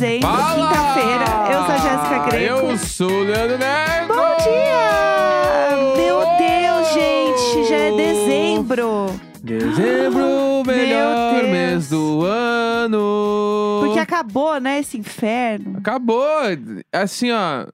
1 de dezembro, Fala! quinta-feira. Eu sou a Jéssica Greco. Eu sou o Leandro Neto. Bom dia! Meu Deus, gente, já é dezembro. Dezembro, melhor Deus. mês do ano. Porque acabou, né, esse inferno. Acabou. Assim, ó.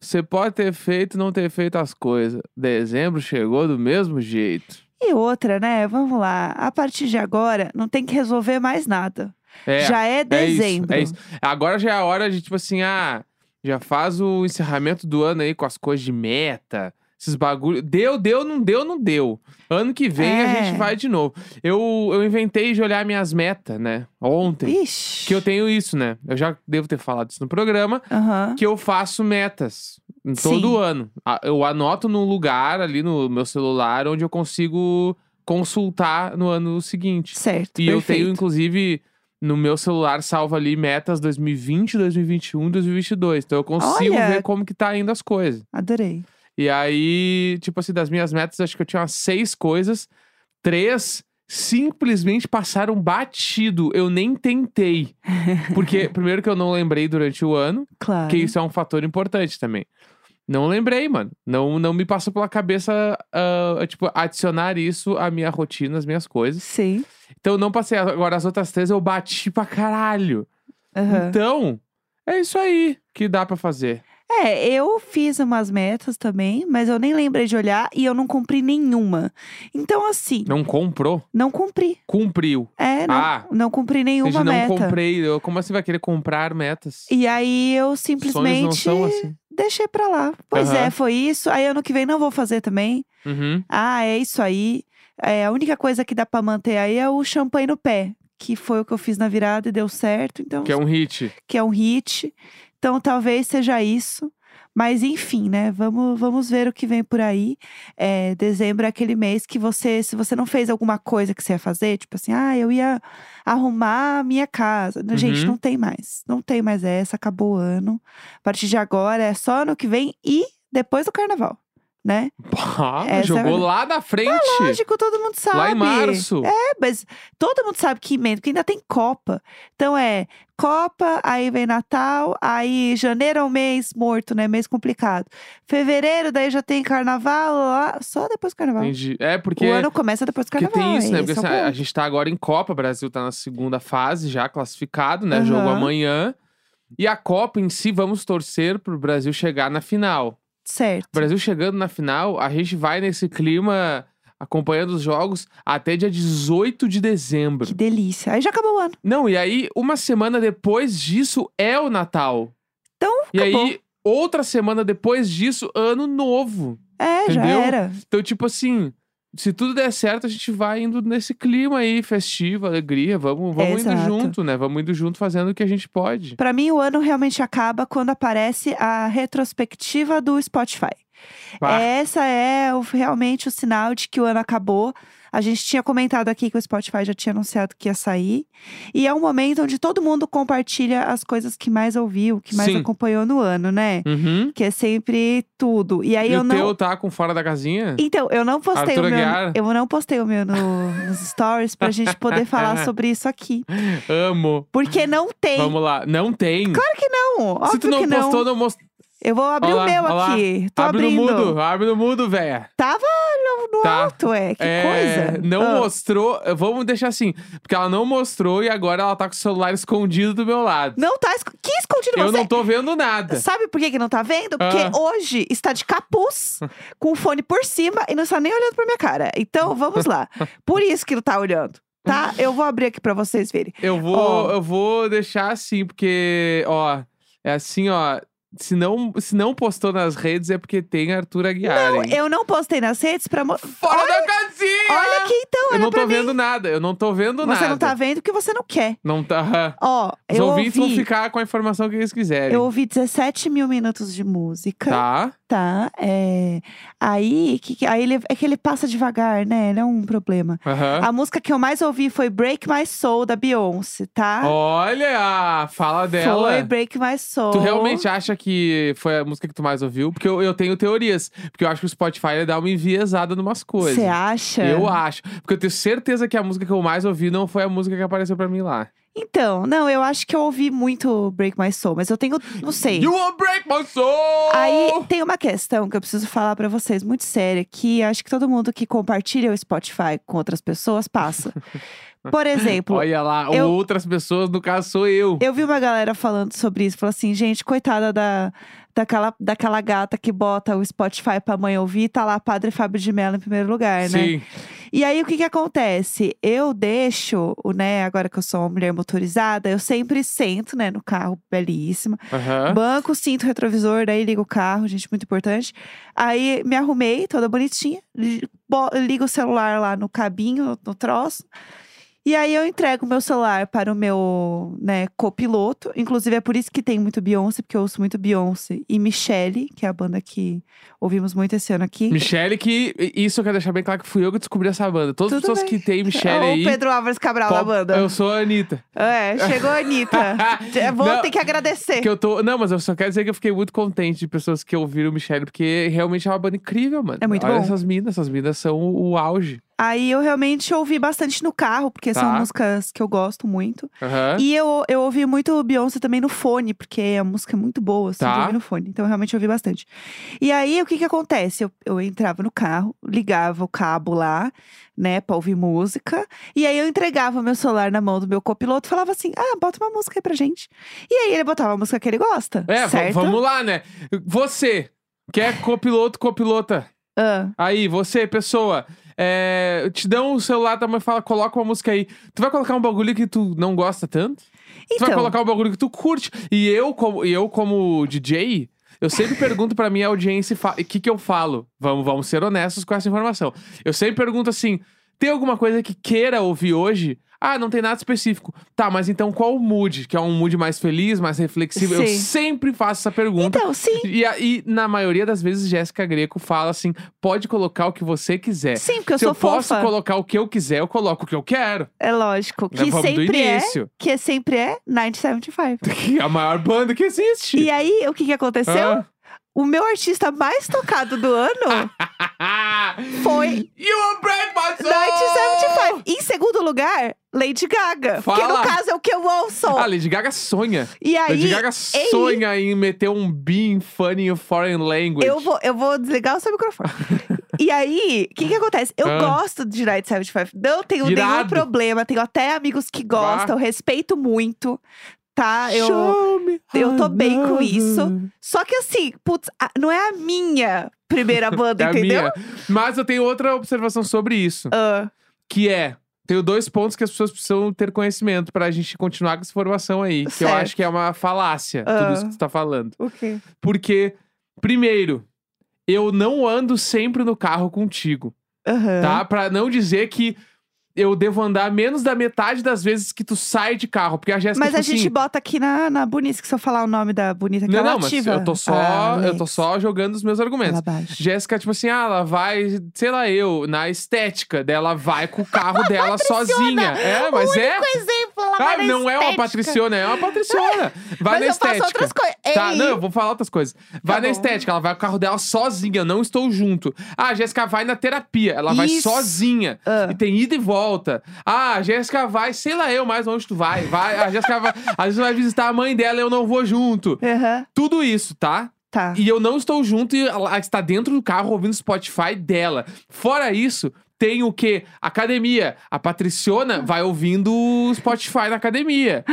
Você pode ter feito não ter feito as coisas. Dezembro chegou do mesmo jeito. E outra, né? Vamos lá. A partir de agora, não tem que resolver mais nada. É, já é é isso, dezembro. é isso. Agora já é a hora de, tipo assim, ah, já faz o encerramento do ano aí com as coisas de meta, esses bagulho. Deu, deu, não deu, não deu. Ano que vem a É. gente vai de novo. Eu, eu inventei de olhar minhas metas, né? Ontem. Ixi. Que eu tenho isso, né? Eu já devo ter falado isso no programa, Aham. que eu faço metas em todo Sim. ano. A- Eu anoto num lugar ali no meu celular onde eu consigo consultar no ano seguinte. Certo. E eu perfeito. tenho, inclusive, no meu celular salvo ali metas 2020, 2021, 2022. Então eu consigo Olha! ver como que tá indo as coisas. Adorei. E aí, tipo assim, das minhas metas, acho que eu tinha umas seis coisas. Três simplesmente passaram batido. Eu nem tentei. Porque, primeiro que eu não lembrei durante o ano, Claro. que isso é um fator importante também. Não lembrei, mano. Não, não me passou pela cabeça, ah, tipo, adicionar isso à minha rotina, às minhas coisas. Sim. Então não passei. Agora as outras três eu bati pra caralho. Aham. Então, é isso aí que dá pra fazer. É, eu fiz umas metas também, mas eu nem lembrei de olhar e eu não cumpri nenhuma. Então, assim, Não comprou? não cumpri. Cumpriu. É, não, Ah, não cumpri nenhuma Gente, não meta. comprei. Eu- Como assim vai querer comprar metas? E aí eu Sonhos não simplesmente são assim. Deixei pra lá. Pois Aham. é, foi isso. Aí ano que vem não vou fazer também. Uhum. Ah, é isso aí. É, a única coisa que dá pra manter aí é o champanhe no pé, que foi o que eu fiz na virada e deu certo. Então, Que é um hit. que é um hit. Então talvez seja isso. Mas enfim, né? Vamos, vamos ver o que vem por aí. É, dezembro é aquele mês que você, se você não fez alguma coisa que você ia fazer, tipo assim, ah, eu ia arrumar a minha casa. Não, Gente, Uhum. não tem mais. Não tem mais essa, acabou o ano. A partir de agora é só ano que vem e depois do carnaval, né? Essa é jogou lá na frente. Lógico, todo mundo sabe. lá em março. É, mas todo mundo sabe que emenda, porque ainda tem Copa. Então é Copa, aí vem Natal, aí janeiro é um mês morto, né? Mês complicado. Fevereiro, daí já tem carnaval, lá, só depois do carnaval. Entendi. É, porque. O ano começa depois do Porque carnaval. tem isso, né? Porque é assim, a ponto. gente tá agora em Copa, o Brasil tá na segunda fase já classificado, né? Jogo Aham. amanhã. E a Copa em si, vamos torcer pro Brasil chegar na final. Certo. O Brasil chegando na final, a gente vai nesse clima acompanhando os jogos até dia 18 de dezembro. Que delícia. Aí já acabou o ano. Não, e aí, uma semana depois disso é o Natal. Então, E acabou. aí, outra semana depois disso, ano novo. É, já entendeu? era. Então, tipo assim, se tudo der certo, a gente vai indo nesse clima aí, festivo, alegria. Vamos, vamos indo junto, né? Vamos indo junto fazendo o que a gente pode. Pra mim, o ano realmente acaba quando aparece a retrospectiva do Spotify. Essa é o- realmente o sinal de que o ano acabou. A gente tinha comentado aqui que o Spotify já tinha anunciado que ia sair. E é um momento onde todo mundo compartilha as coisas que mais ouviu, que mais Sim. acompanhou no ano, né? Uhum. Que é sempre tudo. E aí E eu o não. teu tá com fora da casinha? Então, eu não postei Arthur o meu. Aguiar. Eu não postei o meu no- nos stories pra gente poder falar sobre isso aqui. Amo. Porque não tem. Vamos lá. Não tem. Claro que não. Óbvio Se tu não não. postou, não mostrou. Eu vou abrir Ó o meu ó lá. aqui. Tô Abre abrindo. no mudo, abre no mudo, véia. Tava no, no Tá. alto, é. Que É, coisa. Não Ah, mostrou. Vamos deixar assim. Porque ela não mostrou e agora ela tá com o celular escondido do meu lado. Não tá. esco- Que escondido Eu você? não tô vendo nada. Sabe por que, que não tá vendo? Porque Ah. hoje está de capuz, com o fone por cima e não está nem olhando pra minha cara. Então, vamos lá. Por isso que não tá olhando, tá? Eu vou abrir aqui pra vocês verem. Eu vou, Ó. eu vou deixar assim, porque, ó, é assim, ó. Se não, se não postou nas redes é porque tem Arthur Aguiar, Não, hein? eu não postei nas redes pra... mo- Fora olha, da casinha! olha aqui então, Eu não tô mim. vendo nada, eu não tô vendo nada. Você não tá vendo porque você não quer. Não tá. Ó, Os eu ouvintes vão ouvi... ficar com a informação que eles quiserem. Eu ouvi 17 mil minutos de música. Tá? Tá, é... Aí, que, aí ele, é que ele passa devagar, né? Ele é um problema. Aham. A música que eu mais ouvi foi Break My Soul, da Beyoncé, tá? Olha, fala dela. Foi Break My Soul. Tu realmente acha que foi a música que tu mais ouviu? Porque eu, eu tenho teorias. Porque eu acho que o Spotify dá uma enviesada numas coisas. Você acha? Eu acho. Porque eu tenho certeza que a música que eu mais ouvi não foi a música que apareceu pra mim lá. Então, não, eu acho que eu ouvi muito Break My Soul, mas eu tenho, não sei. You will break my soul! Aí tem uma questão que eu preciso falar pra vocês, muito séria, que acho que todo mundo que compartilha o Spotify com outras pessoas passa. Por exemplo, Olha lá, eu- outras pessoas, no caso sou eu. eu vi uma galera falando sobre isso, falou assim, gente, coitada da, daquela, daquela gata que bota o Spotify pra mãe ouvir, tá lá Padre Fábio de Mello em primeiro lugar, né? Sim. E aí, o que que acontece? Eu deixo, o, né, agora que eu sou uma mulher motorizada, eu sempre sento, né, no carro belíssima. Aham. Banco, cinto, retrovisor, daí ligo o carro, gente, muito importante. Aí me arrumei, toda bonitinha, li- bo- ligo o celular lá no cabinho, no troço. E aí eu entrego meu celular para o meu, né, copiloto. Inclusive é por isso que tem muito Beyoncé, porque eu ouço muito Beyoncé e Michelle, que é a banda que ouvimos muito esse ano aqui. Michelle, que. Isso eu quero deixar bem claro que fui eu que descobri essa banda. Todas as Tudo pessoas bem. que tem Michelle aí. o Pedro Álvares Cabral da pop- banda. Eu sou a Anitta. É, chegou a Anitta. Eu Vou Não, ter que agradecer. Que eu tô. Não, mas eu só quero dizer que eu fiquei muito contente de pessoas que ouviram Michelle, porque realmente é uma banda incrível, mano. É muito Olha bom. essas minas, essas minas são o auge. Aí eu realmente ouvi bastante no carro, porque são Tá. músicas que eu gosto muito. Aham. E eu, eu ouvi muito Beyoncé também no fone, porque a música é muito boa, assim, Tá. no fone. Então, eu realmente ouvi bastante. E aí, o que que acontece? Eu, eu entrava no carro, ligava o cabo lá, né, pra ouvir música. E aí, eu entregava meu celular na mão do meu copiloto e falava assim, ah, bota uma música aí pra gente. E aí, ele botava a música que ele gosta, É, certo? vamos lá, né? Você, que é copiloto, copilota. Ah, Aí, você, pessoa, é, te dão o celular da mãe fala, coloca uma música aí. Tu vai colocar um bagulho que tu não gosta tanto? Tu vai então, colocar um bagulho que tu curte. E eu, como, eu, como DJ, eu sempre pergunto pra minha audiência o que, que eu falo. Vamos, vamos ser honestos com essa informação. Eu sempre pergunto assim: tem alguma coisa que queira ouvir hoje? Ah, não tem nada específico. Tá, mas então qual o mood? Que é um mood mais feliz, mais reflexivo? Eu Sim. sempre faço essa pergunta. então, sim. E, aí, na maioria das vezes, Jéssica Greco fala assim: pode colocar o que você quiser. Sim, porque eu Se sou eu posso fofa. colocar o que eu quiser, eu coloco o que eu quero. É lógico. Né, Que Vamos do sempre é, que sempre é 975. Que é a maior banda que existe. E aí, o que que aconteceu? Ah. O meu artista mais tocado do ano foi You break my soul! 1975. Em segundo lugar, Lady Gaga. Porque no Fala. caso é o que eu ouço. Ah, Lady Gaga sonha. E aí, Lady Gaga ei, sonha em meter um being funny in foreign language. eu vou, eu vou desligar o seu microfone. e aí, o que que acontece? Eu Ah. gosto de Night 75. Não tenho nenhum Irado. problema. Tenho até amigos que gostam. Respeito muito. Tá? Eu... Eu tô bem com isso. Só que assim, putz, não é a minha primeira banda, É entendeu? minha. Mas eu tenho outra observação sobre isso. Ah, Que é... Tenho dois pontos que as pessoas precisam ter conhecimento pra gente continuar com essa formação aí. Que eu Certo. acho que é uma falácia, Ah. tudo isso que tu tá falando. o quê? Porque, primeiro, eu não ando sempre no carro contigo. Aham. tá? Pra não dizer que eu devo andar menos da metade das vezes que tu sai de carro. Porque a Jéssica, Mas tipo a gente assim, bota aqui na, na Bonita, que se eu falar o nome da Bonita, que Não, ela não, mas ativa. eu tô só, Ah, eu tô só jogando os meus argumentos. Jéssica, tipo assim, ah, ela vai, sei lá, eu, na estética dela, vai com o carro dela sozinha. É, mas o é. único exemplo, ela Ah, na não é uma estética. patriciona, é uma patriciona. Vai Mas na eu estética. faço outras coisas. Tá, Ei, não, eu vou falar outras coisas. Vai Tá na bom. estética, ela vai com o carro dela sozinha, eu não estou junto. Ah, a Jéssica vai na terapia, ela vai Isso. sozinha. Ah. E tem ida e volta. Ah, a Jéssica vai, sei lá eu mais onde tu vai. vai a Jéssica vai, às vezes vai visitar a mãe dela e eu não vou junto. Aham, Tudo isso, tá? tá. E eu não estou junto e ela está dentro do carro ouvindo Spotify dela. Fora isso, tem o quê? Academia. A Patriciona vai ouvindo o Spotify na academia.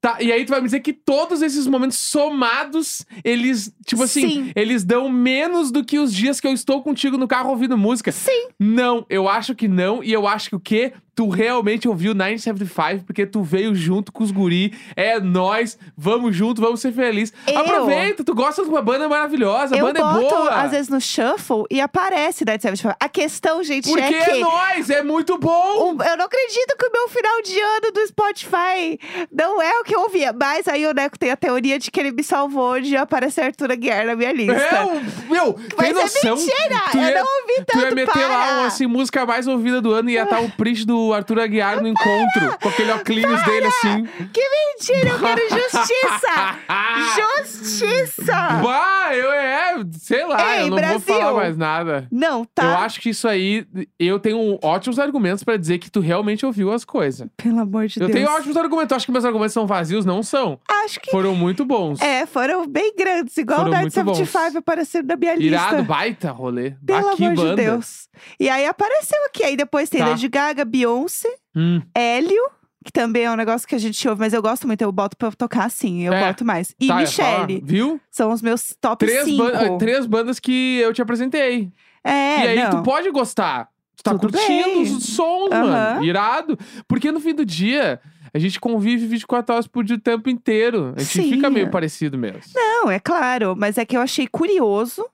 Tá, e aí tu vai me dizer que todos esses momentos somados, eles, tipo assim, Sim. eles dão menos do que os dias que eu estou contigo no carro ouvindo música. Sim. Não, eu acho que não. E eu acho que o quê? Tu realmente ouviu 975 porque tu veio junto com os guri. É nós, vamos junto, vamos ser felizes. Eu- Aproveita, tu gosta de uma banda maravilhosa, a banda boto, é boa. às vezes, no shuffle e aparece Night 75. A questão, gente, porque é é, que... nós, é muito bom. eu não acredito que o meu final de ano do Spotify não é o que eu ouvia. Mas aí o Neco tem a teoria de que ele me salvou de aparecer Arthur Aguiar na minha lista. É, meu, tem Mas noção? é mentira! Tu eu ia- não ouvi tanto, Tu ia meter para! lá assim, música mais ouvida do ano e ia estar o print do Arthur Aguiar no encontro, com aquele óculos dele assim. Que mentira! Eu quero justiça! justiça! Bah, eu é. sei lá, Ei, eu não Brasil! vou falar mais nada. Não, tá? Eu acho que isso aí, eu tenho ótimos argumentos pra dizer que tu realmente ouviu as coisas. Pelo amor de Eu Deus. tenho ótimos argumentos. Eu acho que meus argumentos são vazios, não são. Acho que. Foram muito bons. É, foram bem grandes, igual Foram o Night muito 75 bons. apareceu na minha lista. Irado, baita rolê. Pelo Aqui, amor banda. de Deus. E aí apareceu aqui. Aí depois tem Tá. Lady Gaga, Beyoncé, Hum. Hélio, que também é um negócio que a gente ouve, mas eu gosto muito, eu boto pra tocar assim, eu É. boto mais. E Tá, eu ia falar. Michelle. Viu? São os meus top Três, 5. ban- três bandas que eu te apresentei. É, e aí não. tu pode gostar. Tu tá Tudo curtindo bem. os sons, Aham. mano. Irado. Porque no fim do dia, a gente convive 24 horas por dia o tempo inteiro. A gente Sim. fica meio parecido mesmo. Não, é claro, mas é que eu achei curioso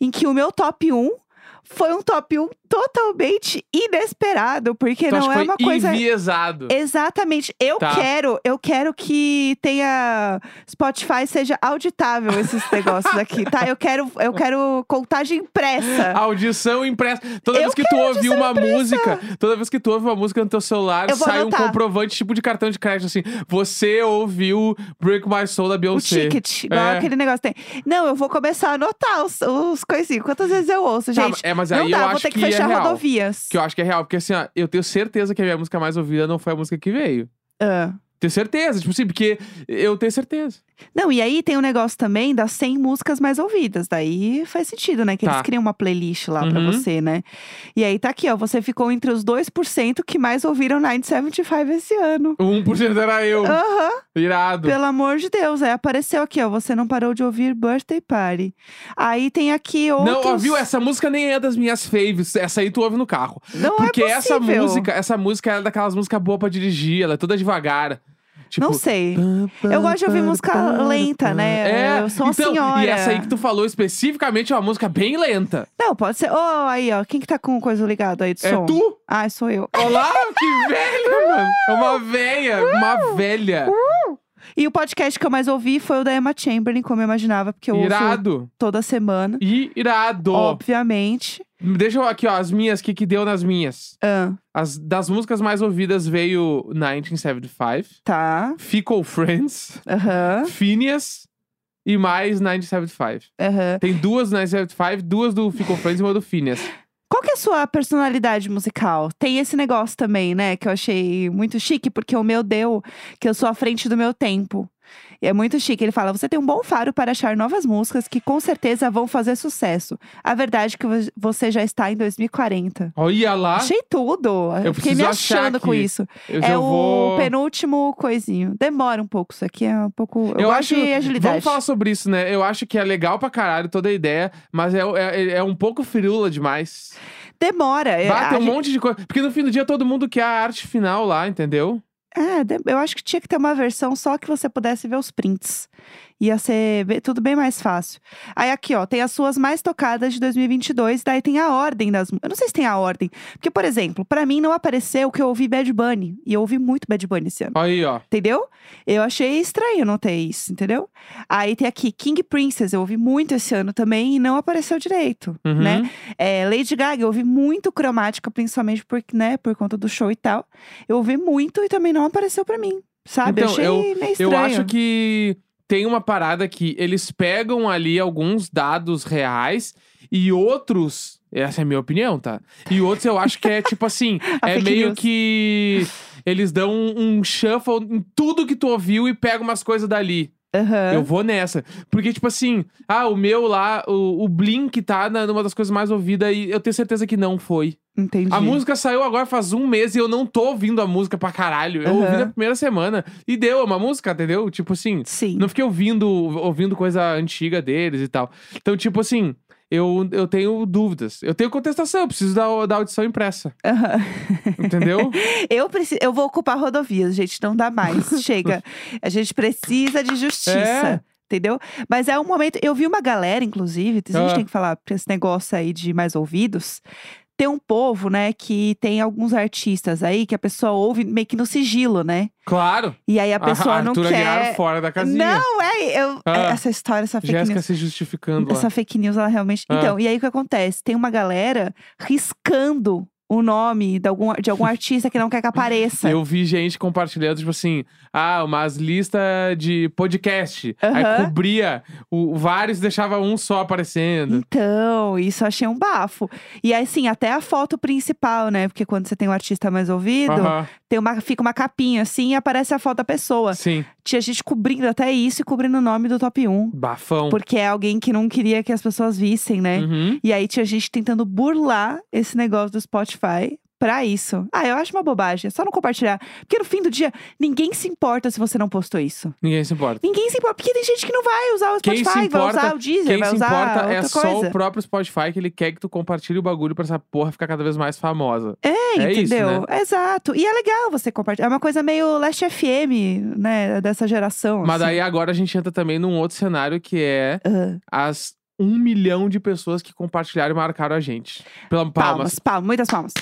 em que o meu top 1 foi um top 1 totalmente inesperado, porque Então, não é uma coisa enviesado. Exatamente. Eu Tá. quero, eu quero que tenha Spotify seja auditável esses negócios aqui, tá? Eu quero, eu quero contagem impressa. Audição impressa. Toda Eu vez que tu ouvir uma música, toda vez que tu ouve uma música no teu celular, sai um anotar. comprovante tipo de cartão de crédito assim. Você ouviu Break My Soul da O Beyoncé. ticket, igual É. aquele negócio tem. Não, eu vou começar a anotar os, os coisinhos. Quantas vezes eu ouço, Tá, gente? é, mas não aí dá, eu vou acho ter que, que é fechar real. rodovias. Que eu acho que é real, porque assim, ó, eu tenho certeza que a minha música mais ouvida não foi a música que veio. Ah. Tenho certeza, tipo assim, porque eu tenho certeza. Não, e aí tem um negócio também das 100 músicas mais ouvidas. Daí faz sentido, né? Que Tá. eles criam uma playlist lá pra Uhum. você, né? E aí tá aqui, ó. Você ficou entre os 2% que mais ouviram 975 esse ano. O 1% era eu. Aham, Irado. pelo amor de Deus. Aí apareceu aqui, ó. Você não parou de ouvir Birthday Party. Aí tem aqui outros... Não, ó, viu? Essa música nem é das minhas faves. Essa aí tu ouve no carro. Não Porque é essa possível. música, essa música é daquelas músicas boas pra dirigir, ela é toda devagar. Tipo, Não sei. Eu gosto de ouvir música lenta, né? É, Eu sou uma então, senhora. E essa aí que tu falou especificamente é uma música bem lenta. Não, pode ser... Ó, aí, ó. Quem que tá com coisa ligado aí do É som? tu? Ah, sou eu. Olá, que velha, mano. É uma velha, uma velha. E o podcast que eu mais ouvi foi o da Emma Chamberlain, como eu imaginava, porque eu ouço Irado. toda semana. Irado. Obviamente. Deixa eu aqui, ó, as minhas, o que que deu nas minhas. Ah, As, das músicas mais ouvidas veio 1975, tá. Fickle Friends, Aham. Phineas e mais 1975. Aham. Tem duas 1975, duas do Fickle Friends e uma do Phineas. Qual que é a sua personalidade musical? Tem esse negócio também, né? Que eu achei muito chique, porque o meu deu que eu sou à frente do meu tempo. E é muito chique. Ele fala: você tem um bom faro para achar novas músicas que com certeza vão fazer sucesso. A verdade é que vo- você já está em 2040. Olha lá, Achei tudo. Eu fiquei me achando com isso. eu é o vou... penúltimo coisinho. Demora um pouco. Isso aqui é um pouco. Eu, Eu acho. de agilidade. Vamos falar sobre isso, né? Eu acho que é legal pra caralho toda a ideia, mas é, é, é um pouco firula demais. Demora. É, a um gente- monte de coisa. Porque no fim do dia todo mundo quer a arte final lá, entendeu? É, eu acho que tinha que ter uma versão só que você pudesse ver os prints. Ia ser tudo bem mais fácil. Aí aqui, ó, tem as suas mais tocadas de 2022, daí tem a ordem das. Eu não sei se tem a ordem. Porque, por exemplo, pra mim não apareceu que eu ouvi Bad Bunny. E eu ouvi muito Bad Bunny esse ano. Aí, ó. Entendeu? Eu achei estranho não ter isso, entendeu? Aí tem aqui King Princess, eu ouvi muito esse ano também e não apareceu direito, Uhum. né? É, Lady Gaga, eu ouvi muito cromática, principalmente por, né, por conta do show e tal. Eu ouvi muito e também não apareceu pra mim, sabe? Então, eu achei meio estranho. Eu acho que tem uma parada que eles pegam ali alguns dados reais e outros. Essa é a minha opinião, tá? E outros eu acho que é tipo assim: é meio news. que eles dão um, um shuffle em tudo que tu ouviu e pegam umas coisas dali. Aham. Eu vou nessa. Porque, tipo assim, ah, o meu lá, o, o Blink tá na, numa das coisas mais ouvidas e eu tenho certeza que não foi. Entendi. A música saiu agora faz um mês e eu não tô ouvindo a música pra caralho. Eu Aham. ouvi na primeira semana. E deu, uma música, entendeu? Tipo assim, Sim. não fiquei ouvindo, ouvindo coisa antiga deles e tal. Então, tipo assim, eu, eu tenho dúvidas. Eu tenho contestação, eu preciso da, da audição impressa. Aham. Entendeu? Eu, preciso, eu vou ocupar rodovias, gente, não dá mais. Chega. A gente precisa de justiça. É. Entendeu? Mas é um momento. Eu vi uma galera, inclusive, a gente Ah. tem que falar pra esse negócio aí de mais ouvidos. Tem um povo, né, que tem alguns artistas aí que a pessoa ouve meio que no sigilo, né? claro. E aí a pessoa a não Arthur Aguiar quer. fora da casinha. Não, é, eu, Ah. é essa história, essa fake Jéssica news. se justificando lá. Essa fake news, ela realmente. Ah. Então, e aí o que acontece? Tem uma galera riscando o nome de algum, de algum artista que não quer que apareça. Eu vi gente compartilhando, tipo assim, ah, umas listas de podcast. Aí cobria o, vários e deixava um só aparecendo. Então, isso eu achei um bafo. E aí, assim, até a foto principal, né? Porque quando você tem um artista mais ouvido, tem uma, fica uma capinha assim e aparece a foto da pessoa. sim. Tinha gente cobrindo até isso e cobrindo o nome do top 1. Bafão. Porque é alguém que não queria que as pessoas vissem, né? Uhum. E aí tinha gente tentando burlar esse negócio do Spotify pra isso. Ah, eu acho uma bobagem. É só não compartilhar. Porque no fim do dia, ninguém se importa se você não postou isso. Ninguém se importa. Ninguém se importa. Porque tem gente que não vai usar o Quem Spotify, se vai importa- usar o Deezer, Quem vai se usar importa é só coisa. o próprio Spotify que ele quer que tu compartilhe o bagulho pra essa porra ficar cada vez mais famosa. É, É isso, entendeu? né? Exato. E é legal você compartilhar. É uma coisa meio Last FM, né? Dessa geração. Mas assim. daí agora a gente entra também num outro cenário que é Ah, as um milhão de pessoas que compartilharam e marcaram a gente. Palmas. palmas, palmas, muitas palmas.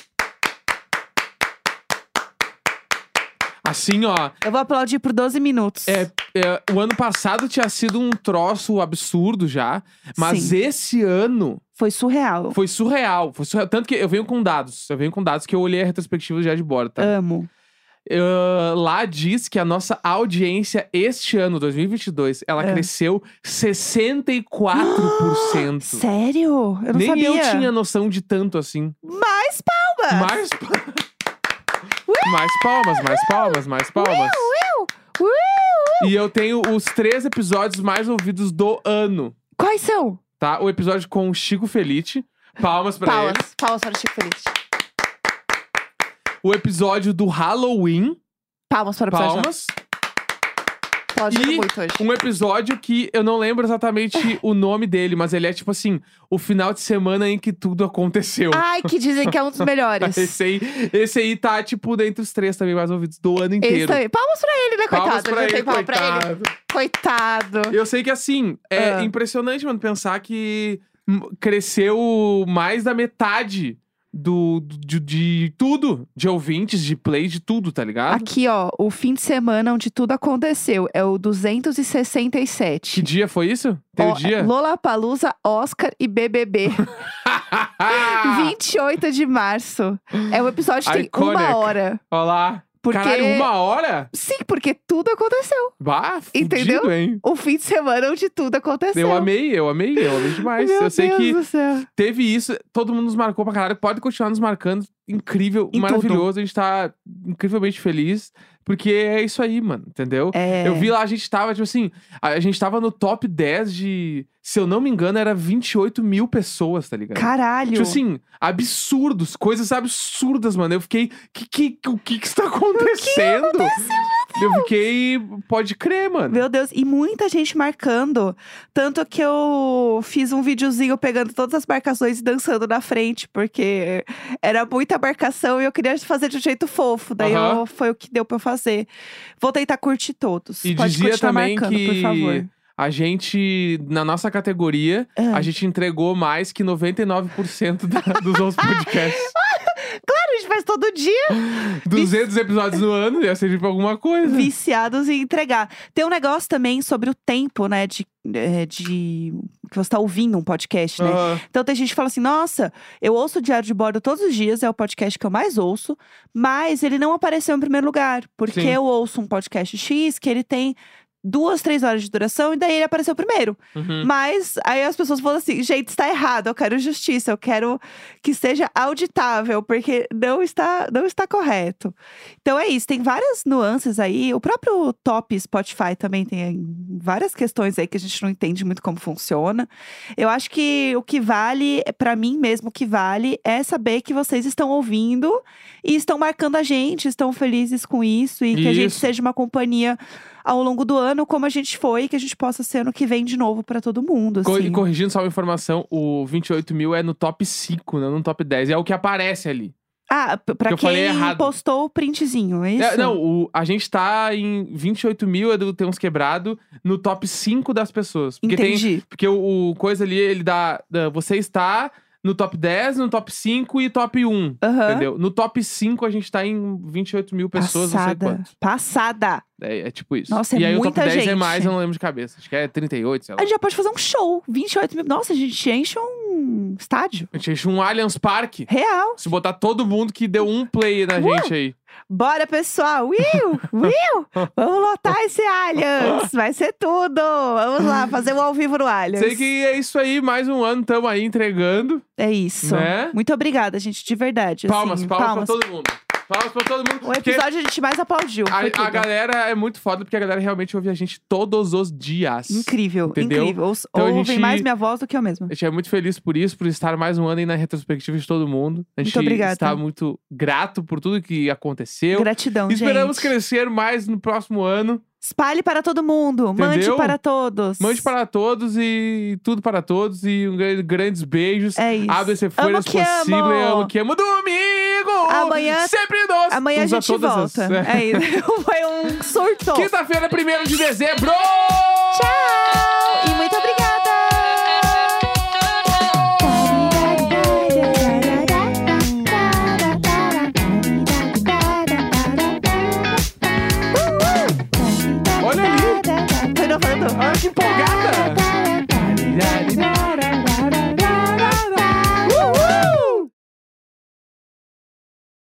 Assim, ó. Eu vou aplaudir por 12 minutos. É, é, o ano passado tinha sido um troço absurdo já, mas Sim. esse ano Foi surreal. foi surreal, foi surreal. Tanto que eu venho com dados, eu venho com dados que eu olhei a retrospectiva já de bordo, tá? Amo. Lá diz que a nossa audiência este ano, 2022, ela É. cresceu 64%. Sério? Eu não Nem sabia. eu tinha noção de tanto assim. Mais palmas! Mais, pa- mais palmas, mais palmas, mais palmas. E eu tenho os três episódios mais ouvidos do ano, Quais são? tá? O episódio com o Chico Felite. Palmas pra palmas. ele. Palmas para o Chico Feliz. O episódio do Halloween. Palmas para o episódio. Palmas. Aplaudindo E muito hoje. Um episódio que eu não lembro exatamente o nome dele, mas ele é tipo assim: o final de semana em que tudo aconteceu. Ai, que dizem que é um dos melhores. Esse aí, esse aí tá, tipo, dentre os três também mais ouvidos do ano Esse inteiro. também. Palmas pra ele, né, coitado? Palmas pra ele, palma pra ele. coitado. Coitado. Eu sei que assim, é Ah. impressionante, mano, pensar que cresceu mais da metade do, de, de tudo, de ouvintes, de play, de tudo, tá ligado? Aqui, ó, o fim de semana onde tudo aconteceu é o Que 267. dia foi isso? Tem o Ó, dia? Lollapalooza, Oscar e BBB. 28 de março. É um episódio que tem Iconic. uma hora. Olha lá. Porque... Caralho, uma hora? Sim, porque tudo aconteceu. Bah, fudido, Entendeu? hein? O fim de semana onde tudo aconteceu. Eu amei, eu amei, eu amei demais. Meu eu sei Deus que teve isso, todo mundo nos marcou pra caralho. Pode continuar nos marcando. Incrível, Em maravilhoso. A gente tá incrivelmente feliz. Porque é isso aí, mano, entendeu? É... Eu vi lá, a gente tava, tipo assim, a gente tava no top 10 de, se eu não me engano, era 28 mil pessoas, tá ligado? Caralho. Tipo assim, absurdos, coisas absurdas, mano. Eu fiquei, que, que, o que que está acontecendo? Eu fiquei, pode crer, mano. Meu Deus, e muita gente marcando. Tanto que eu fiz um videozinho pegando todas as marcações e dançando na frente, porque era muita marcação e eu queria fazer de um jeito fofo. Daí eu- foi o que deu pra eu fazer. Vou tentar curtir todos. E Pode dizia também marcando, por que favor. a gente, na nossa categoria, Ah. a gente entregou mais que 99% da, dos outros podcasts. Faz todo dia. 200 episódios no ano, ia servir pra alguma coisa. viciados em entregar. Tem um negócio também sobre o tempo, né? De, é, de que você tá ouvindo um podcast, né? Ah, Então tem gente que fala assim: nossa, eu ouço o Diário de Bordo todos os dias, é o podcast que eu mais ouço, mas ele não apareceu em primeiro lugar. Porque Sim. eu ouço um podcast X que ele tem duas, três horas de duração e daí ele apareceu primeiro. uhum. Mas aí as pessoas falam assim: gente, está errado, eu quero justiça, eu quero que seja auditável, porque não está, não está correto. Então é isso, tem várias nuances aí. O próprio top Spotify também tem várias questões aí que a gente não entende muito como funciona. Eu acho que o que vale, para mim mesmo, o que vale é saber que vocês estão ouvindo e estão marcando a gente, estão felizes com isso e que a gente Isso. seja uma companhia ao longo do ano, como a gente foi, que a gente possa ser ano que vem de novo para todo mundo. Assim. e corrigindo só uma informação, o 28 mil é no top 5, não no top 10. É o que aparece ali. Ah, pra quem postou o printzinho, é isso? É, não, o- a gente tá em 28 mil, é do Tem uns Quebrado, no top 5 das pessoas. Porque tem. Entendi. Porque o, o coisa ali, ele dá, Você está no top 10, no top 5 e top 1. Aham. Entendeu? No top 5 a gente tá em 28 mil pessoas, não sei Passada. Passada. É, é tipo isso. Nossa, é e aí o muita top 10 é gente. mais, eu não lembro de cabeça. Acho que é 38, sei lá. A gente já pode fazer um show. 28 mil. Nossa, a gente enche um, estádio. A gente enche um Allianz Parque. Real. Se botar todo mundo que deu um play na Uh! gente aí. Bora, pessoal! Will! Will! Vamos lotar esse Allianz! Vai ser tudo! Vamos lá, fazer um ao vivo no Allianz. Sei que é isso aí, mais um ano tamo aí entregando. É isso. Né? Muito obrigada, gente, de verdade. Palmas, assim, palmas, pra todo mundo. Palmas pra todo mundo. O episódio a gente mais aplaudiu. a, foi a tudo. galera é muito foda, porque a galera realmente ouve a gente todos os dias. Incrível, Entendeu? incrível. Ou- Então a Ouvem gente- mais minha voz do que eu mesma. A gente é muito feliz por isso, por estar mais um ano aí na retrospectiva de todo mundo. A gente Muito obrigada. está muito grato por tudo que aconteceu. Gratidão, Esperamos gente. crescer mais no próximo ano. Espalhe para todo mundo. Mande Entendeu? para todos. Mande para todos e tudo para todos. E um grande- grandes beijos. É isso. Abre-se Amo folhas que possível. amo. Amo que amo. Domingo! amanhã, sempre nós. Amanhã a gente volta. as- É isso. Foi um surto. Quinta-feira, 1 de dezembro! Tchau! E muito obrigada! Olha ali! Tô inovando. Olha que empolgada!